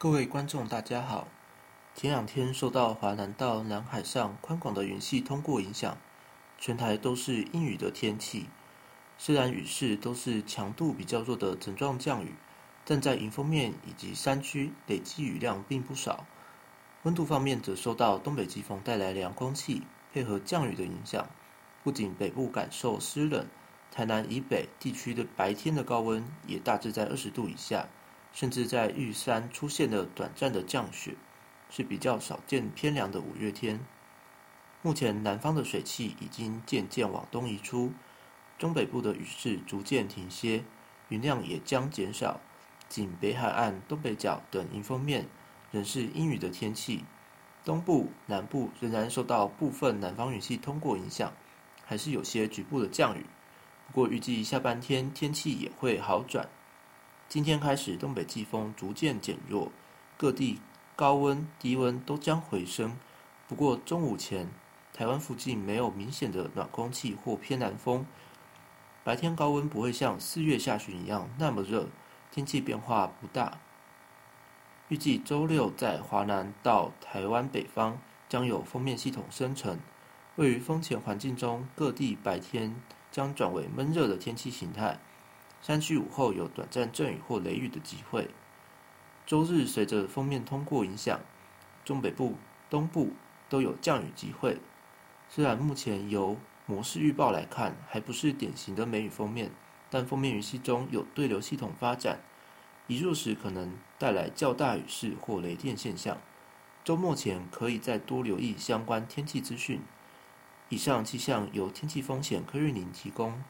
各位观众，大家好。前两天受到华南到南海上宽广的云系通过影响，全台都是阴雨的天气。虽然雨势都是强度比较弱的层状降雨，但在迎风面以及山区累积雨量并不少。温度方面则受到东北季风带来凉空气配合降雨的影响，不仅北部感受湿冷，台南以北地区的白天的高温也大致在二十度以下。甚至在玉山出现了短暂的降雪，是比较少见偏凉的五月天。目前南方的水汽已经渐渐往东移出，中北部的雨势逐渐停歇，云量也将减少。仅北海岸、东北角等迎风面仍是阴雨的天气，东部、南部仍然受到部分南方雨系通过影响，还是有些局部的降雨。不过预计下半天天气也会好转。今天开始，东北季风逐渐减弱，各地高温、低温都将回升。不过中午前，台湾附近没有明显的暖空气或偏南风，白天高温不会像四月下旬一样那么热，天气变化不大。预计周六在华南到台湾北方将有锋面系统生成，位于风前环境中，各地白天将转为闷热的天气形态。山区午后有短暂阵雨或雷雨的机会。周日随着锋面通过影响，中北部、东部都有降雨机会。虽然目前由模式预报来看还不是典型的梅雨锋面，但锋面云系中有对流系统发展，移入时可能带来较大雨势或雷电现象。周末前可以再多留意相关天气资讯。以上气象由天气风险柯瑞宁提供。